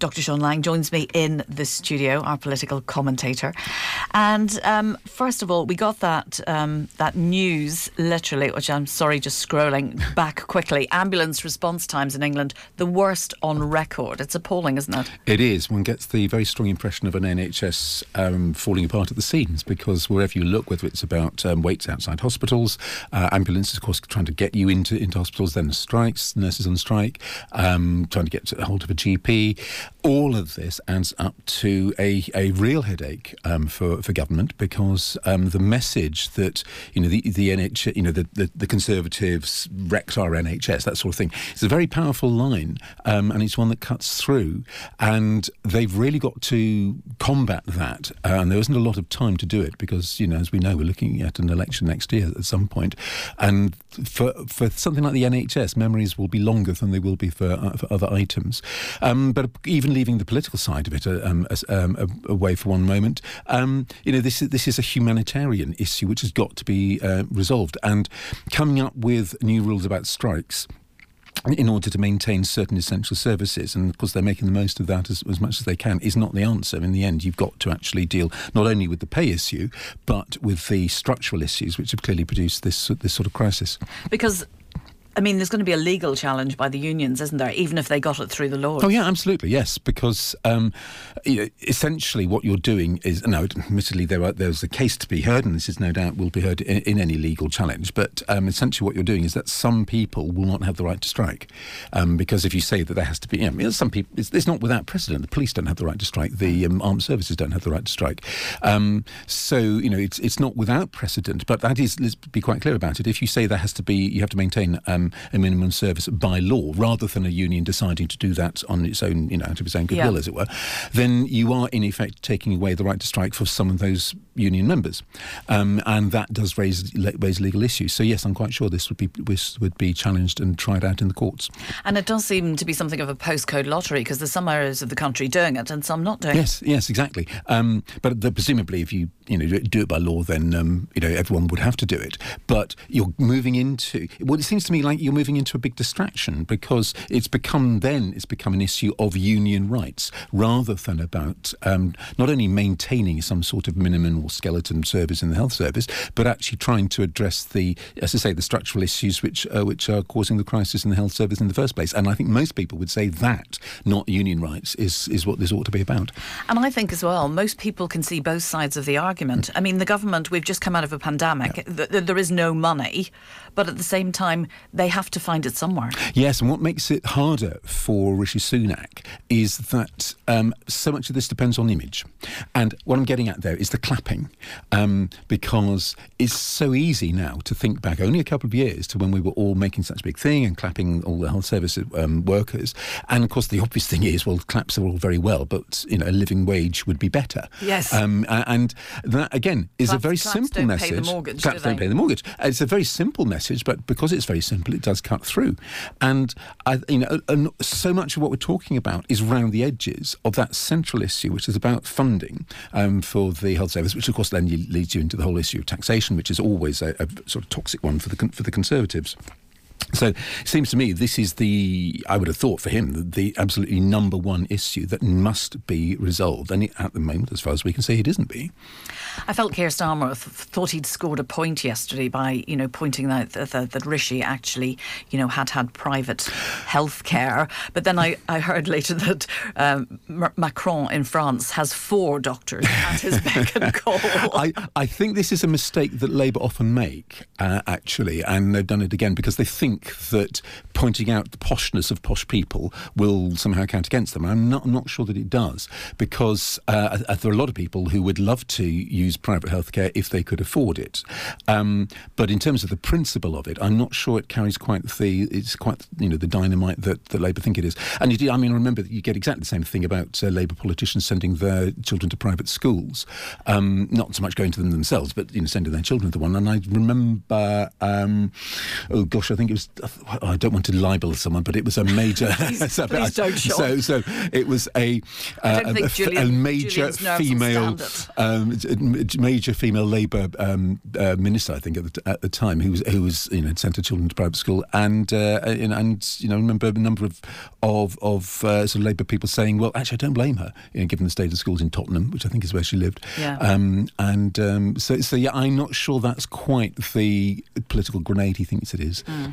Dr. Sean Lang joins me in the studio, our political commentator. And um, first of all, we got that um, that news literally, which I'm sorry, just scrolling back quickly. Ambulance response times in England, the worst on record. It's appalling, isn't it? It is. One gets the very strong impression of an NHS um, falling apart at the seams because wherever you look, whether it's about um, waits outside hospitals, uh, ambulances, of course, trying to get you into, into hospitals, then strikes, nurses on strike, um, trying to get a hold of a GP all of this adds up to a, a real headache um, for, for government because um, the message that you know the, the NHS, you know the, the, the, Conservatives wrecked our NHS, that sort of thing, it's a very powerful line, um, and it's one that cuts through. And they've really got to combat that. Uh, and there isn't a lot of time to do it because you know, as we know, we're looking at an election next year at some point, and for for something like the NHS, memories will be longer than they will be for, uh, for other items. Um, but even leaving the political side of it uh, um, as, um, away for one moment, um, you know, this is, this is a humanitarian issue which has got to be uh, resolved. And coming up with new rules about strikes in order to maintain certain essential services. And of course, they're making the most of that as, as, much as they can, is not the answer. In the end, you've got to actually deal not only with the pay issue, but with the structural issues which have clearly produced this, this sort of crisis. Because I mean, there's going to be a legal challenge by the unions, isn't there? Even if they got it through the law. Oh yeah, absolutely, yes. Because um, essentially, what you're doing is no. Admittedly, there are, there's a case to be heard, and this is no doubt will be heard in, in any legal challenge. But um, essentially, what you're doing is that some people will not have the right to strike, um, because if you say that there has to be, you know, some people, it's, it's, not without precedent. The police don't have the right to strike. The um, armed services don't have the right to strike. Um, so you know, it's it's not without precedent. But that is, let's be quite clear about it. If you say there has to be, you have to maintain um, a minimum service by law, rather than a union deciding to do that on its own, you know, out of its own goodwill, yeah. as it were, then you are in effect taking away the right to strike for some of those union members, um, and that does raise raise legal issues. So yes, I'm quite sure this would be this would be challenged and tried out in the courts. And it does seem to be something of a postcode lottery because there's some areas of the country doing it and some not doing yes, it. Yes, yes, exactly. Um, but the, presumably, if you you know do it by law, then um, you know everyone would have to do it. But you're moving into well, it seems to me like you're moving into a big distraction because it's become then it's become an issue of union rights rather than about um, not only maintaining some sort of minimum or skeleton service in the health service, but actually trying to address the, as I say, the structural issues which uh, which are causing the crisis in the health service in the first place. And I think most people would say that, not union rights, is is what this ought to be about. And I think as well, most people can see both sides of the argument. I mean, the government, we've just come out of a pandemic. Yeah. Th- there is no money, but at the same time, they have to find it somewhere. Yes, and what makes it harder for Rishi Sunak is that um, so much of this depends on image. And what I'm getting at there is the clapping, um, because it's so easy now to think back only a couple of years to when we were all making such a big thing and clapping all the health service um, workers. And of course, the obvious thing is, well, claps are all very well, but you know, a living wage would be better. Yes. Um, and that again is claps, a very simple message. Pay the mortgage, claps do not pay the mortgage. It's a very simple message, but because it's very simple, it does cut through. And I, you know, and so much of what we're talking about is round the edges of that central issue, which is about funding um, for the health service, which of course then leads you into the whole issue of taxation, which is always a, a sort of toxic one for the for the Conservatives. So it seems to me this is the, I would have thought for him, the, absolutely number one issue that must be resolved. And at the moment, as far as we can see, it isn't being. I felt Keir Starmer thought he'd scored a point yesterday by, you know, pointing out that, that, that Rishi actually, you know, had had private health care. But then I, I heard later that um, Macron in France has four doctors at his beck and call. I, I think this is a mistake that Labour often make, uh, actually, and they've done it again because they think think that pointing out the poshness of posh people will somehow count against them. I'm not, I'm not sure that it does because uh, there are a lot of people who would love to use private healthcare if they could afford it. Um, but in terms of the principle of it, I'm not sure it carries quite the it's quite you know the dynamite that, that Labour think it is. And you, I mean, remember that you get exactly the same thing about uh, Labour politicians sending their children to private schools, um, not so much going to them themselves, but you know sending their children to the one. And I remember, um, oh gosh, I think it was was I don't want to libel someone, but it was a major. please, so, please don't, so, so it was a uh, a, Julian, a, major female um, major female Labour um, uh, minister, I think at the, at the time, who was who was you know sent her children to private school, and uh, and, and you know remember a number of of of uh, sort of Labour people saying, well, actually, I don't blame her, you know, given the state of schools in Tottenham, which I think is where she lived. Yeah. Um, and um, so so yeah, I'm not sure that's quite the political grenade he thinks it is. Mm.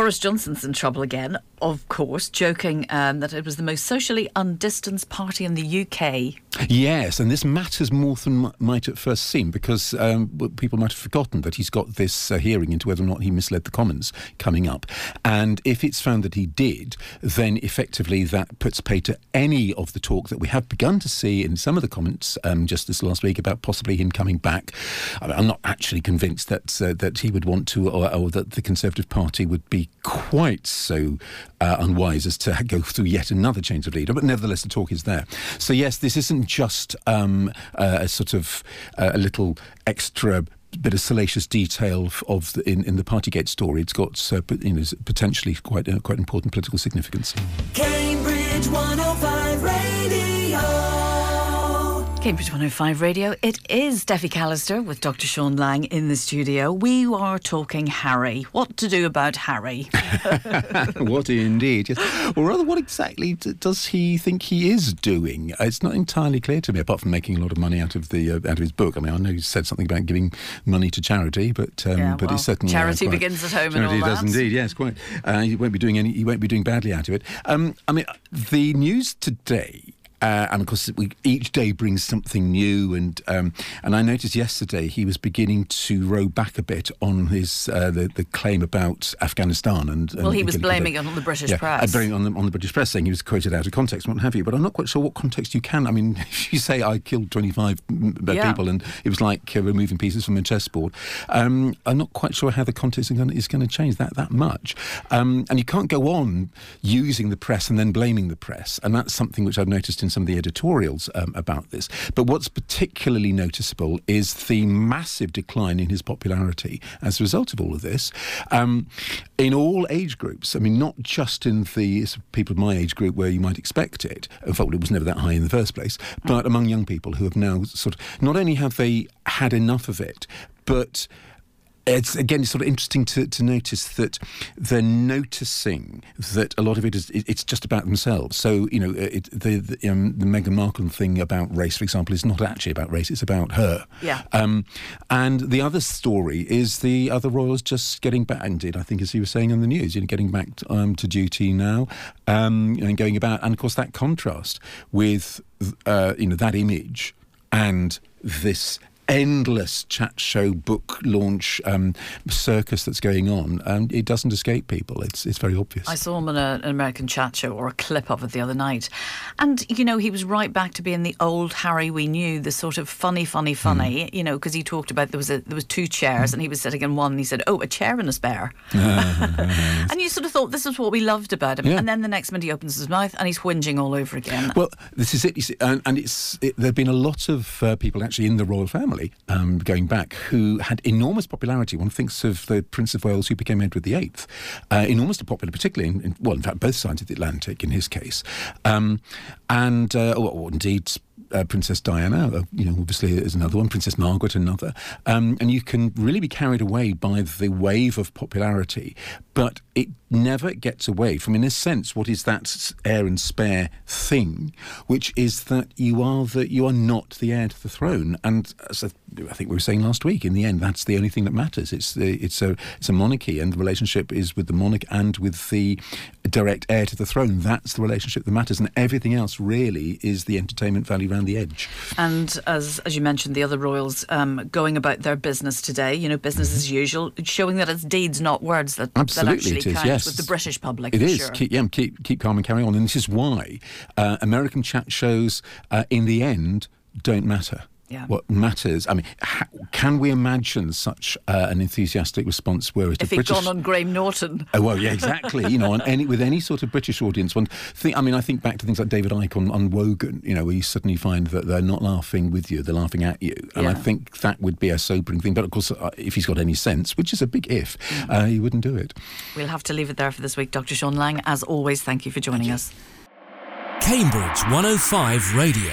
Boris Johnson's in trouble again, of course, joking um, that it was the most socially undistanced party in the UK. Yes, and this matters more than might at first seem because um, people might have forgotten that he's got this uh, hearing into whether or not he misled the Commons coming up. And if it's found that he did, then effectively that puts pay to any of the talk that we have begun to see in some of the comments um, just this last week about possibly him coming back. I am not actually convinced that uh, that he would want to, or, or, that the Conservative Party would be quite so uh, unwise as to go through yet another change of leader. But nevertheless, the talk is there. So yes, this isn't just um, uh, a sort of uh, a little extra bit of salacious detail of the, in, in the Partygate story. It's got uh, you know, potentially quite uh, quite important political significance. Cambridge 105 Radio. Cambridge 105 Radio. It is Steffi Callister with Dr. Sean Lang in the studio. We are talking Harry. What to do about Harry? what indeed? Yes. Or rather, what exactly does he think he is doing? It's not entirely clear to me, apart from making a lot of money out of the uh, out of his book. I mean, I know he said something about giving money to charity, but um, yeah, but well, he's certainly uh, charity uh, begins at home. Charity does indeed. Yes, quite. Uh, he won't be doing any. He won't be doing badly out of it. Um, I mean, the news today uh, and of course, we, each day brings something new. And um, and I noticed yesterday he was beginning to row back a bit on his uh, the, the claim about Afghanistan. And, well, he was blaming it on the British yeah, press. Uh, on the, on the British press, saying he was quoted out of context, what have you. But I'm not quite sure what context you can. I mean, if you say I killed 25 yeah. people and it was like uh, removing pieces from a chessboard, um, I'm not quite sure how the context is going to change that that much. Um, and you can't go on using the press and then blaming the press. And that's something which I've noticed in some of the editorials um, about this. But what's particularly noticeable is the massive decline in his popularity as a result of all of this um, in all age groups. I mean, not just in the people of my age group where you might expect it. In fact, it was never that high in the first place, but among young people who have now sort of not only have they had enough of it, but it's again it's sort of interesting to, to notice that they're noticing that a lot of it is it's just about themselves. So you know it, the the, um, the Meghan Markle thing about race, for example, is not actually about race; it's about her. Yeah. Um, and the other story is the other royals just getting back. Indeed, I think as he was saying on the news, you know, getting back to, um, to duty now, um, and going about, and of course that contrast with uh, you know that image and this endless chat show, book launch um, circus that's going on, and it doesn't escape people. It's it's very obvious. I saw him on a, an American chat show or a clip of it the other night, and you know he was right back to being the old Harry we knew, the sort of funny, funny, funny. Mm. You know, because he talked about there was a there was two chairs, mm. and he was sitting in one, and he said, "Oh, a chair and a spare," and you sort of thought this is what we loved about him, yeah. and then the next minute he opens his mouth and he's whinging all over again. Well, this is it, see, and, and, it's it, there've been a lot of uh, people actually in the royal family family um, going back who had enormous popularity. One thinks of the Prince of Wales who became Edward VIII, uh, enormously popular, particularly in, in, well, in fact, both sides of the Atlantic in his case, um, and uh, or, or indeed uh, Princess Diana, uh, you know, obviously is another one, Princess Margaret, another. Um, and you can really be carried away by the wave of popularity, but it never gets away from, in a sense, what is that heir and spare thing, which is that you are that you are not the heir to the throne. And as I think we were saying last week, in the end, that's the only thing that matters. It's the, it's a it's a monarchy, and the relationship is with the monarch and with the direct heir to the throne. That's the relationship that matters, and everything else really is the entertainment value around the edge. And as as you mentioned, the other royals um, going about their business today, you know, business mm-hmm. as usual, showing that it's deeds, not words, that, Absolutely that actually it is, count yes. with the British public. It is. Sure. Keep, yeah, keep, keep calm and carry on. And this is why uh, American chat shows, uh, in the end, don't matter. Yeah. What matters, I mean, ha- can we imagine such uh, an enthusiastic response were it if a he'd British? gone on Graham Norton. Oh, well, yeah, exactly. you know, on any with any sort of British audience, one thing. I mean, I think back to things like David Icke on, on Wogan. You know, where you suddenly find that they're not laughing with you; they're laughing at you, and I think that would be a sobering thing. But of course, uh, if he's got any sense, which is a big if, Mm. uh, he wouldn't do it. We'll have to leave it there for this week. Dr. Sean Lang, as always, thank you for joining us. Cambridge 105 Radio.